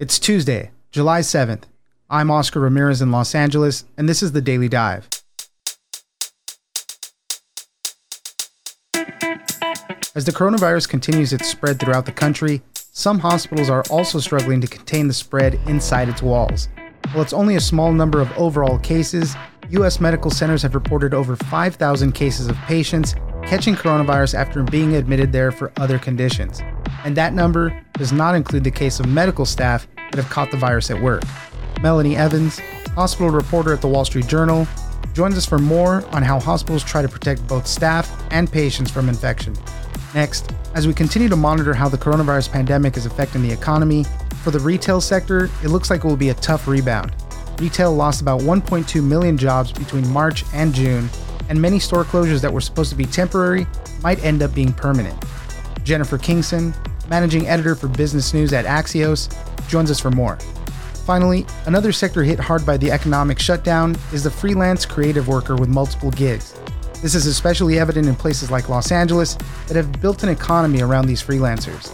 It's Tuesday, July 7th. I'm Oscar Ramirez in Los Angeles, and this is the Daily Dive. As the coronavirus continues its spread throughout the country, some hospitals are also struggling to contain the spread inside its walls. While it's only a small number of overall cases, U.S. medical centers have reported over 5,000 cases of patients catching coronavirus after being admitted there for other conditions. And that number does not include the case of medical staff that have caught the virus at work. Melanie Evans, hospital reporter at the Wall Street Journal, joins us for more on how hospitals try to protect both staff and patients from infection. Next, as we continue to monitor how the coronavirus pandemic is affecting the economy, for the retail sector, it looks like it will be a tough rebound. Retail lost about 1.2 million jobs between March and June, and many store closures that were supposed to be temporary might end up being permanent. Jennifer Kingson, managing editor for business news at Axios, joins us for more. Finally, another sector hit hard by the economic shutdown is the freelance creative worker with multiple gigs. This is especially evident in places like Los Angeles that have built an economy around these freelancers.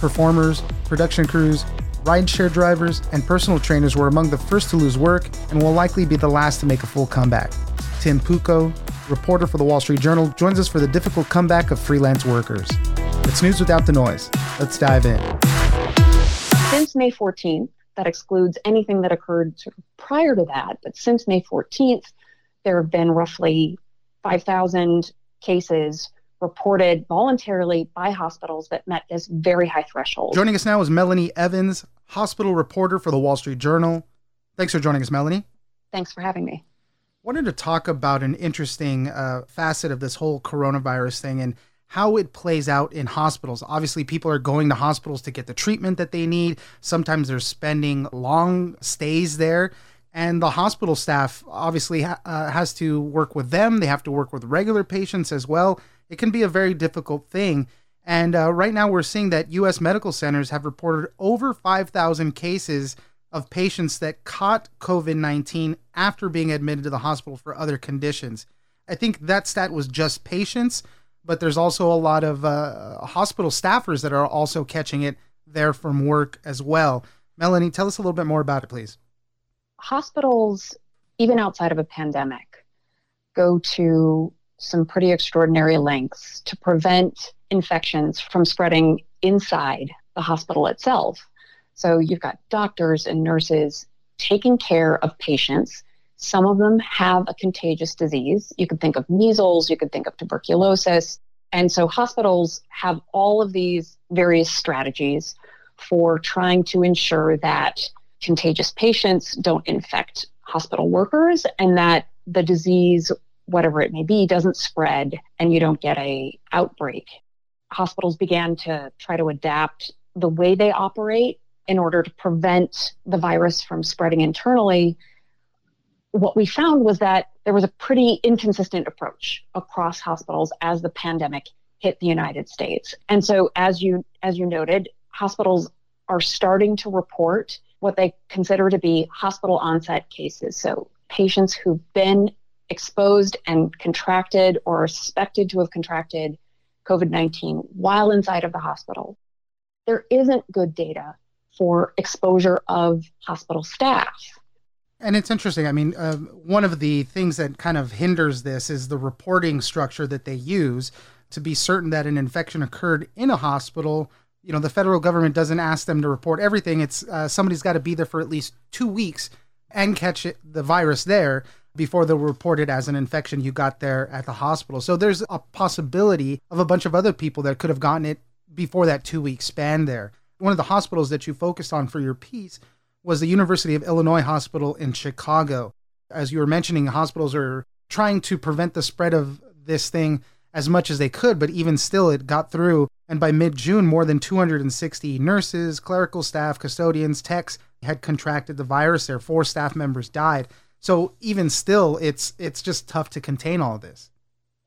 Performers, production crews, rideshare drivers, and personal trainers were among the first to lose work and will likely be the last to make a full comeback. Tim Puko, reporter for the Wall Street Journal, joins us for the difficult comeback of freelance workers. It's news without the noise. Let's dive in. Since May 14th, that excludes anything that occurred sort of prior to that, but since May 14th, there have been roughly 5,000 cases reported voluntarily by hospitals that met this very high threshold. Joining us now is Melanie Evans, hospital reporter for the Wall Street Journal. Thanks for joining us, Melanie. Thanks for having me. Wanted to talk about an interesting uh, facet of this whole coronavirus thing and how it plays out in hospitals. Obviously, people are going to hospitals to get the treatment that they need. Sometimes they're spending long stays there. And the hospital staff obviously ha- uh, has to work with them. They have to work with regular patients as well. It can be a very difficult thing. And uh, right now, we're seeing that U.S. medical centers have reported over 5,000 cases of patients that caught COVID 19 after being admitted to the hospital for other conditions. I think that stat was just patients, but there's also a lot of uh, hospital staffers that are also catching it there from work as well. Melanie, tell us a little bit more about it, please. Hospitals, even outside of a pandemic, go to some pretty extraordinary lengths to prevent infections from spreading inside the hospital itself. So you've got doctors and nurses taking care of patients. Some of them have a contagious disease. You can think of measles, you could think of tuberculosis. And so hospitals have all of these various strategies for trying to ensure that contagious patients don't infect hospital workers and that the disease whatever it may be doesn't spread and you don't get a outbreak hospitals began to try to adapt the way they operate in order to prevent the virus from spreading internally what we found was that there was a pretty inconsistent approach across hospitals as the pandemic hit the United States. And so as you as you noted, hospitals are starting to report what they consider to be hospital onset cases. So patients who've been exposed and contracted or are suspected to have contracted COVID 19 while inside of the hospital. There isn't good data for exposure of hospital staff. And it's interesting. I mean, uh, one of the things that kind of hinders this is the reporting structure that they use to be certain that an infection occurred in a hospital. You know, the federal government doesn't ask them to report everything. It's uh, somebody's got to be there for at least two weeks and catch it, the virus there before they'll report it as an infection you got there at the hospital. So there's a possibility of a bunch of other people that could have gotten it before that two week span there. One of the hospitals that you focused on for your piece was the University of Illinois Hospital in Chicago. As you were mentioning, hospitals are trying to prevent the spread of this thing as much as they could, but even still, it got through. And by mid June, more than 260 nurses, clerical staff, custodians, techs had contracted the virus there. Four staff members died. So even still, it's it's just tough to contain all of this.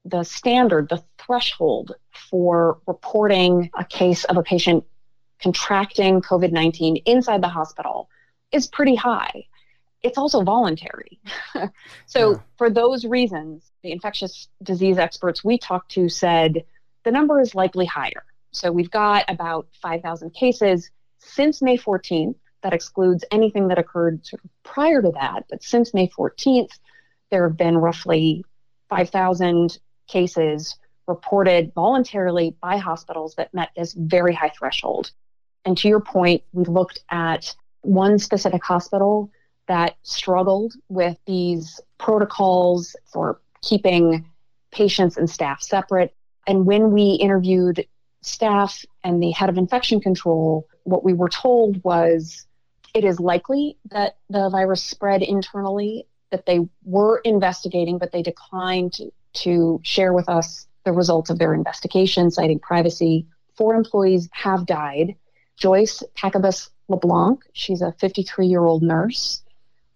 The standard, the threshold for reporting a case of a patient contracting COVID 19 inside the hospital is pretty high. It's also voluntary. so, yeah. for those reasons, the infectious disease experts we talked to said the number is likely higher. So, we've got about 5,000 cases since May 14th that excludes anything that occurred sort of prior to that. But since May 14th, there have been roughly 5,000 cases reported voluntarily by hospitals that met this very high threshold. And to your point, we looked at one specific hospital that struggled with these protocols for keeping patients and staff separate. And when we interviewed staff and the head of infection control, what we were told was it is likely that the virus spread internally, that they were investigating, but they declined to, to share with us the results of their investigation, citing privacy. Four employees have died. Joyce Pacabas LeBlanc, she's a 53 year old nurse.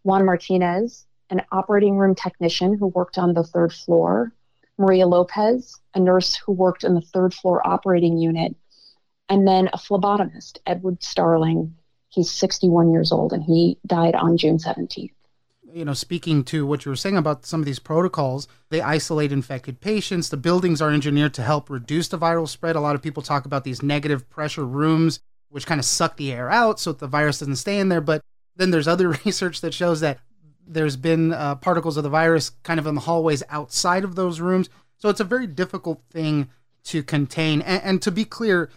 Juan Martinez, an operating room technician who worked on the third floor. Maria Lopez, a nurse who worked in the third floor operating unit. And then a phlebotomist, Edward Starling. He's 61 years old and he died on June 17th you know, speaking to what you were saying about some of these protocols, they isolate infected patients. The buildings are engineered to help reduce the viral spread. A lot of people talk about these negative pressure rooms, which kind of suck the air out so the virus doesn't stay in there. But then there's other research that shows that there's been uh, particles of the virus kind of in the hallways outside of those rooms. So it's a very difficult thing to contain. And, and to be clear,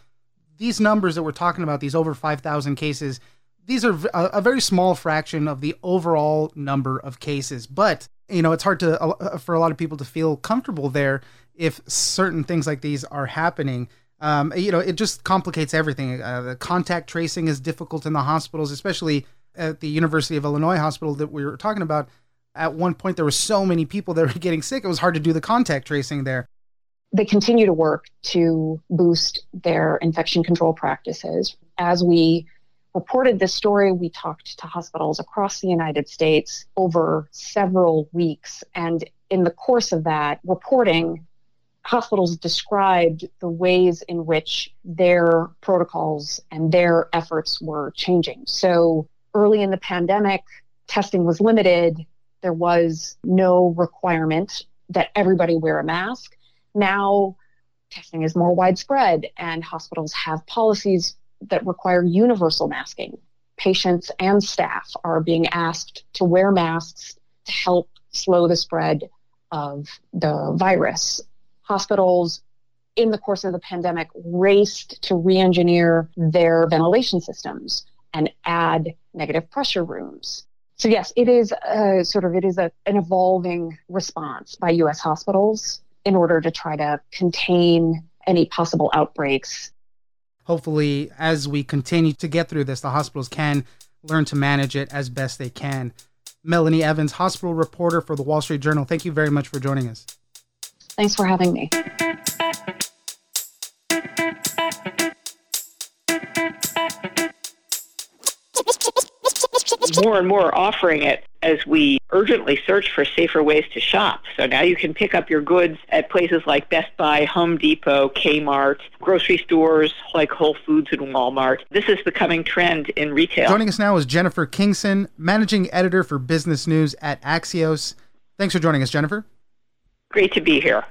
these numbers that we're talking about, these over 5,000 cases, these are a, very small fraction of the overall number of cases. But you know, it's hard to for a lot of people to feel comfortable there if certain things like these are happening. Um, you know, it just complicates everything. Uh, the contact tracing is difficult in the hospitals, especially at the University of Illinois hospital that we were talking about. At one point, there were so many people that were getting sick; it was hard to do the contact tracing there. They continue to work to boost their infection control practices. As we reported this story, we talked to hospitals across the United States over several weeks. And in the course of that reporting, hospitals described the ways in which their protocols and their efforts were changing. So early in the pandemic, testing was limited. There was no requirement that everybody wear a mask. Now, testing is more widespread, and hospitals have policies that require universal masking. Patients and staff are being asked to wear masks to help slow the spread of the virus. Hospitals, in the course of the pandemic, raced to re engineer their ventilation systems and add negative pressure rooms. So yes, it is a, sort of it is a, an evolving response by U.S. hospitals in order to try to contain any possible outbreaks hopefully, as we continue to get through this, the hospitals can learn to manage it as best they can. Melanie Evans, hospital reporter for the Wall Street Journal, thank you very much for joining us. Thanks for having me. More and more offering it as we urgently search for safer ways to shop. So now you can pick up your goods at places like Best Buy, Home Depot, Kmart, grocery stores like Whole Foods and Walmart. This is the coming trend in retail. Joining us now is Jennifer Kingson, managing editor for business news at Axios. Thanks for joining us, Jennifer. Great to be here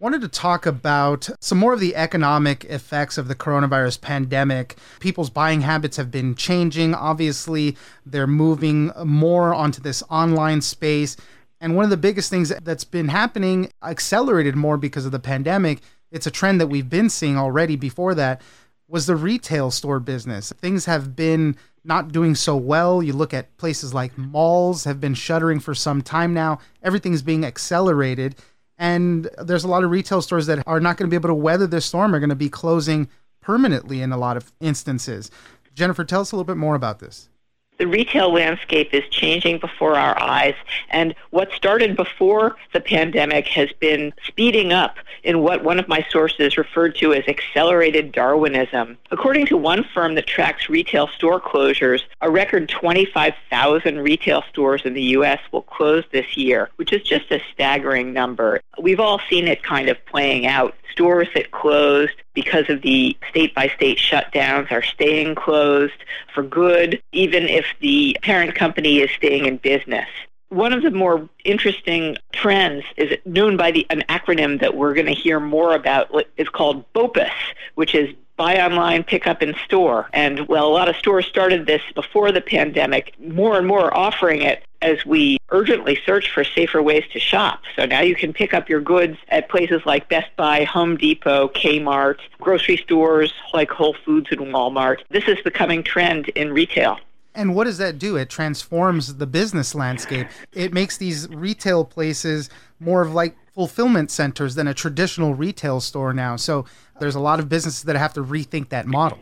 wanted to talk about some more of the economic effects of the coronavirus pandemic. People's buying habits have been changing. Obviously, they're moving more onto this online space. And one of the biggest things that's been happening, accelerated more because of the pandemic, it's a trend that we've been seeing already before that, was the retail store business. Things have been not doing so well. You look at places like malls have been shuttering for some time now. Everything's being accelerated. And there's a lot of retail stores that are not going to be able to weather this storm, are going to be closing permanently in a lot of instances. Jennifer, tell us a little bit more about this the retail landscape is changing before our eyes. And what started before the pandemic has been speeding up in what one of my sources referred to as accelerated Darwinism. According to one firm that tracks retail store closures, a record 25,000 retail stores in the U.S. will close this year, which is just a staggering number. We've all seen it kind of playing out. Stores that closed because of the state by state shutdowns are staying closed for good, even if the parent company is staying in business. One of the more interesting trends is known by the, an acronym that we're going to hear more about. It's called BOPIS, which is buy online, pick up in store. And while a lot of stores started this before the pandemic, more and more are offering it as we urgently search for safer ways to shop. So now you can pick up your goods at places like Best Buy, Home Depot, Kmart, grocery stores like Whole Foods and Walmart. This is the coming trend in retail. And what does that do? It transforms the business landscape. It makes these retail places more of like fulfillment centers than a traditional retail store now. So there's a lot of businesses that have to rethink that model.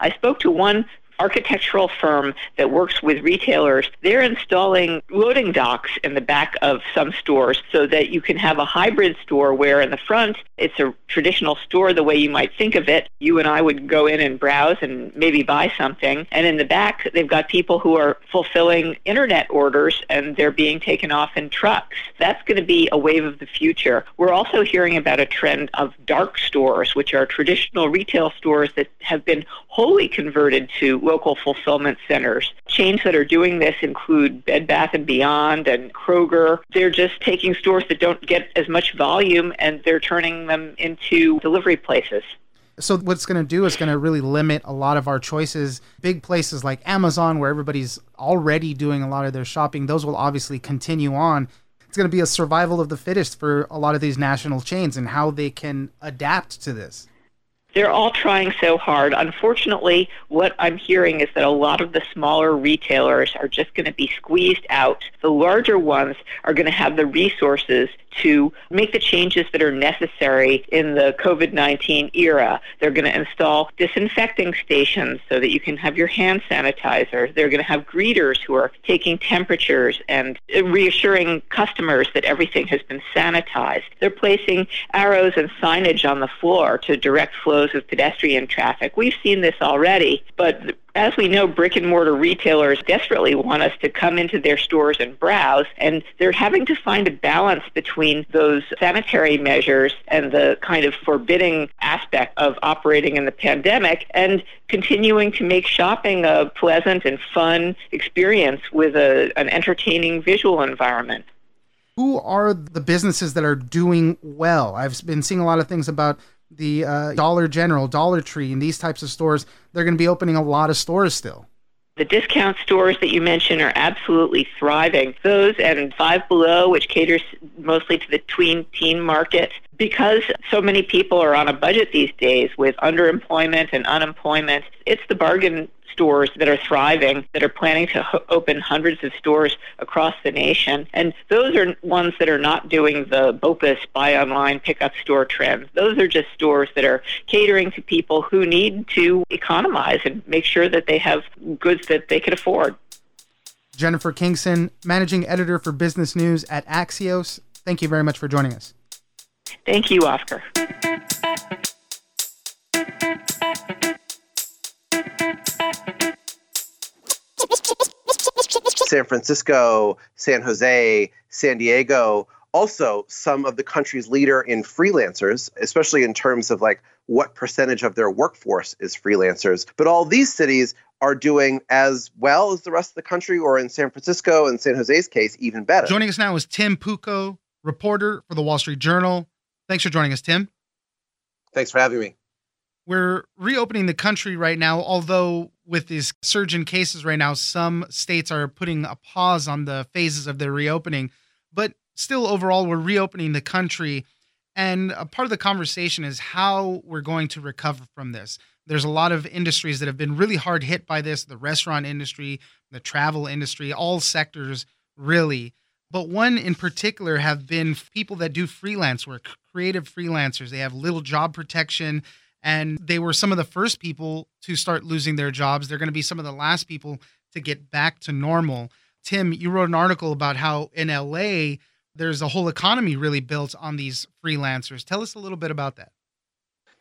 I spoke to one architectural firm that works with retailers, they're installing loading docks in the back of some stores so that you can have a hybrid store where in the front it's a traditional store the way you might think of it. You and I would go in and browse and maybe buy something. And in the back, they've got people who are fulfilling internet orders and they're being taken off in trucks. That's going to be a wave of the future. We're also hearing about a trend of dark stores, which are traditional retail stores that have been wholly converted to local fulfillment centers. Chains that are doing this include Bed Bath and Beyond and Kroger. They're just taking stores that don't get as much volume and they're turning them into delivery places. So what's going to do is going to really limit a lot of our choices. Big places like Amazon where everybody's already doing a lot of their shopping, those will obviously continue on. It's going to be a survival of the fittest for a lot of these national chains and how they can adapt to this. They're all trying so hard. Unfortunately, what I'm hearing is that a lot of the smaller retailers are just going to be squeezed out. The larger ones are going to have the resources to make the changes that are necessary in the COVID 19 era. They're going to install disinfecting stations so that you can have your hand sanitizer. They're going to have greeters who are taking temperatures and reassuring customers that everything has been sanitized. They're placing arrows and signage on the floor to direct flows of pedestrian traffic. We've seen this already, but as we know, brick and mortar retailers desperately want us to come into their stores and browse, and they're having to find a balance between those sanitary measures and the kind of forbidding aspect of operating in the pandemic and continuing to make shopping a pleasant and fun experience with a, an entertaining visual environment who are the businesses that are doing well? I've been seeing a lot of things about the uh, Dollar General, Dollar Tree, and these types of stores, they're going to be opening a lot of stores still. The discount stores that you mentioned are absolutely thriving. Those and Five Below, which caters mostly to the tween teen market, because so many people are on a budget these days with underemployment and unemployment, it's the bargain stores that are thriving, that are planning to ho- open hundreds of stores across the nation. And those are ones that are not doing the BOPIS buy online, pick up store trends. Those are just stores that are catering to people who need to economize and make sure that they have goods that they can afford. Jennifer Kingson, managing editor for business news at Axios. Thank you very much for joining us. Thank you, Oscar. San Francisco, San Jose, San Diego, also some of the country's leader in freelancers, especially in terms of like what percentage of their workforce is freelancers. But all these cities are doing as well as the rest of the country, or in San Francisco and San Jose's case, even better. Joining us now is Tim Puko, reporter for the Wall Street Journal. Thanks for joining us, Tim. Thanks for having me. We're reopening the country right now, although with these surge in cases right now, some states are putting a pause on the phases of their reopening. But still, overall, we're reopening the country. And a part of the conversation is how we're going to recover from this. There's a lot of industries that have been really hard hit by this the restaurant industry, the travel industry, all sectors really. But one in particular have been people that do freelance work, creative freelancers. They have little job protection and they were some of the first people to start losing their jobs. They're going to be some of the last people to get back to normal. Tim, you wrote an article about how in LA, there's a whole economy really built on these freelancers. Tell us a little bit about that.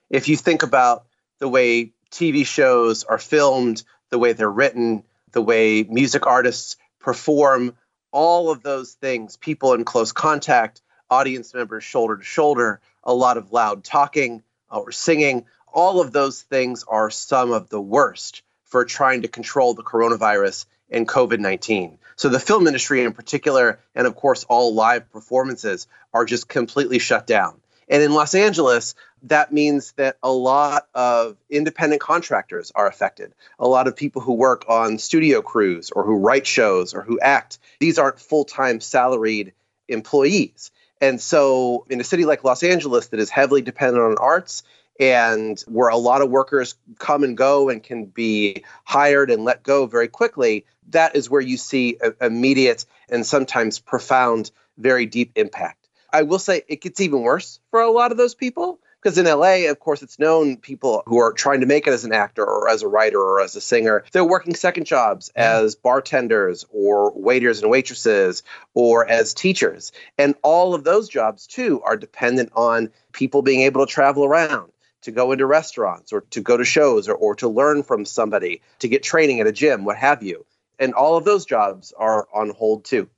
If you think about the way TV shows are filmed, the way they're written, the way music artists perform, all of those things, people in close contact, audience members shoulder to shoulder, a lot of loud talking, or singing. All of those things are some of the worst for trying to control the coronavirus and COVID 19. So the film industry in particular, and of course all live performances, are just completely shut down. And in Los Angeles, that means that a lot of independent contractors are affected. A lot of people who work on studio crews or who write shows or who act, these aren't full time salaried employees. And so, in a city like Los Angeles that is heavily dependent on arts, and where a lot of workers come and go and can be hired and let go very quickly, that is where you see immediate and sometimes profound, very deep impact. I will say it gets even worse for a lot of those people because in LA, of course, it's known people who are trying to make it as an actor or as a writer or as a singer, they're working second jobs as bartenders or waiters and waitresses or as teachers. And all of those jobs, too, are dependent on people being able to travel around to go into restaurants or to go to shows or, or to learn from somebody, to get training at a gym, what have you. And all of those jobs are on hold too.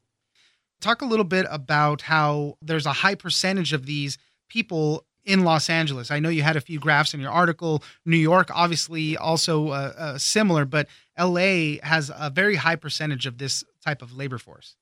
Talk a little bit about how there's a high percentage of these people in Los Angeles. I know you had a few graphs in your article. New York, obviously, also uh, uh, similar, but LA has a very high percentage of this type of labor force.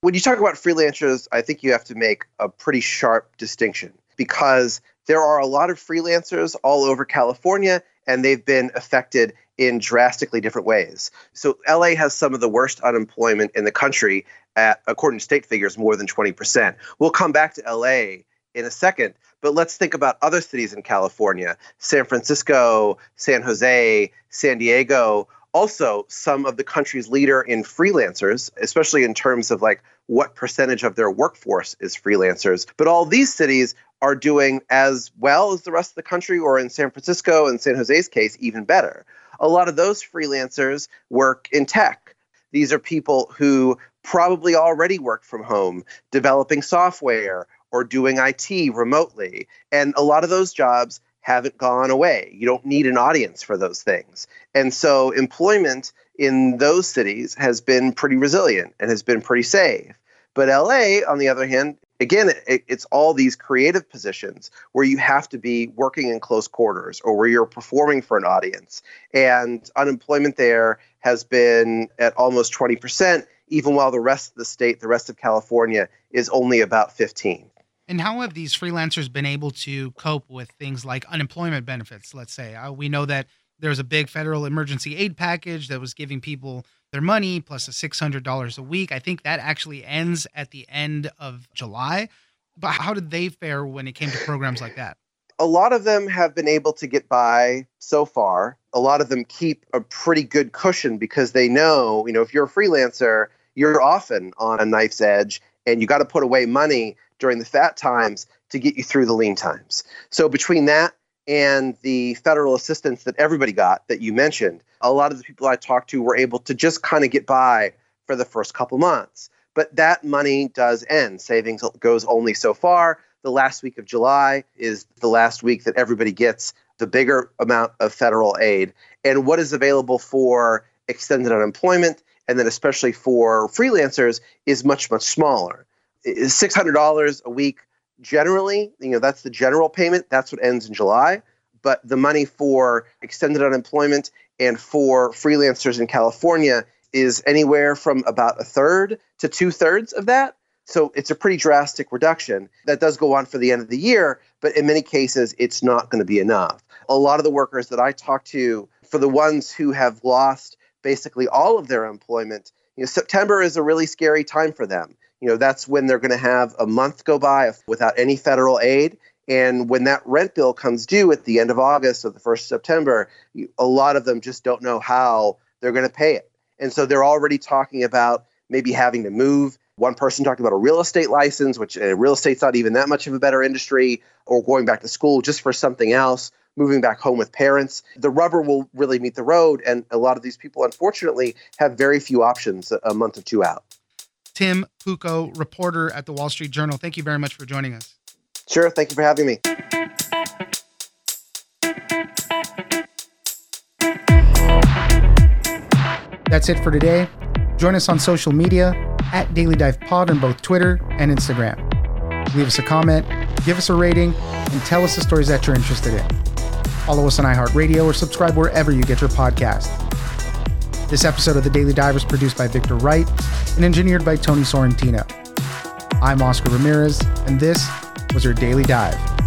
When you talk about freelancers, I think you have to make a pretty sharp distinction because there are a lot of freelancers all over California, and they've been affected in drastically different ways. So, LA has some of the worst unemployment in the country, at, according to state figures, more than 20%. We'll come back to LA in a second, but let's think about other cities in California San Francisco, San Jose, San Diego. Also, some of the country's leader in freelancers, especially in terms of like what percentage of their workforce is freelancers. But all these cities are doing as well as the rest of the country, or in San Francisco and San Jose's case, even better. A lot of those freelancers work in tech. These are people who probably already work from home, developing software or doing IT remotely. And a lot of those jobs haven't gone away. You don't need an audience for those things. And so employment in those cities has been pretty resilient and has been pretty safe. But LA, on the other hand, again, it, it's all these creative positions where you have to be working in close quarters or where you're performing for an audience. And unemployment there has been at almost 20%, even while the rest of the state, the rest of California, is only about 15. And how have these freelancers been able to cope with things like unemployment benefits? Let's say uh, we know that there's a big federal emergency aid package that was giving people their money plus a $600 a week. I think that actually ends at the end of July. But how did they fare when it came to programs like that? A lot of them have been able to get by so far. A lot of them keep a pretty good cushion because they know, you know, if you're a freelancer, you're often on a knife's edge and you got to put away money during the fat times to get you through the lean times. So between that and the federal assistance that everybody got that you mentioned, a lot of the people I talked to were able to just kind of get by for the first couple months. But that money does end. Savings goes only so far. The last week of July is the last week that everybody gets the bigger amount of federal aid. And what is available for extended unemployment, and then especially for freelancers, is much, much smaller. $600 a week generally, you know, that's the general payment. That's what ends in July. But the money for extended unemployment and for freelancers in California is anywhere from about a third to two thirds of that. So it's a pretty drastic reduction. That does go on for the end of the year, but in many cases, it's not going to be enough. A lot of the workers that I talk to, for the ones who have lost basically all of their employment, you know, September is a really scary time for them. You know, that's when they're going to have a month go by without any federal aid. And when that rent bill comes due at the end of August or the 1st of September, a lot of them just don't know how they're going to pay it. And so they're already talking about maybe having to move. One person talked about a real estate license, which uh, real estate's not even that much of a better industry, or going back to school just for something else, moving back home with parents. The rubber will really meet the road. And a lot of these people, unfortunately, have very few options a month or two out. Tim Puko, reporter at the Wall Street Journal. Thank you very much for joining us. Sure. Thank you for having me. That's it for today. Join us on social media at Daily Dive Pod on both Twitter and Instagram. Leave us a comment, give us a rating, and tell us the stories that you're interested in. Follow us on iHeartRadio or subscribe wherever you get your podcast. This episode of The Daily Dive was produced by Victor Wright and engineered by Tony Sorrentino. I'm Oscar Ramirez, and this was your Daily Dive.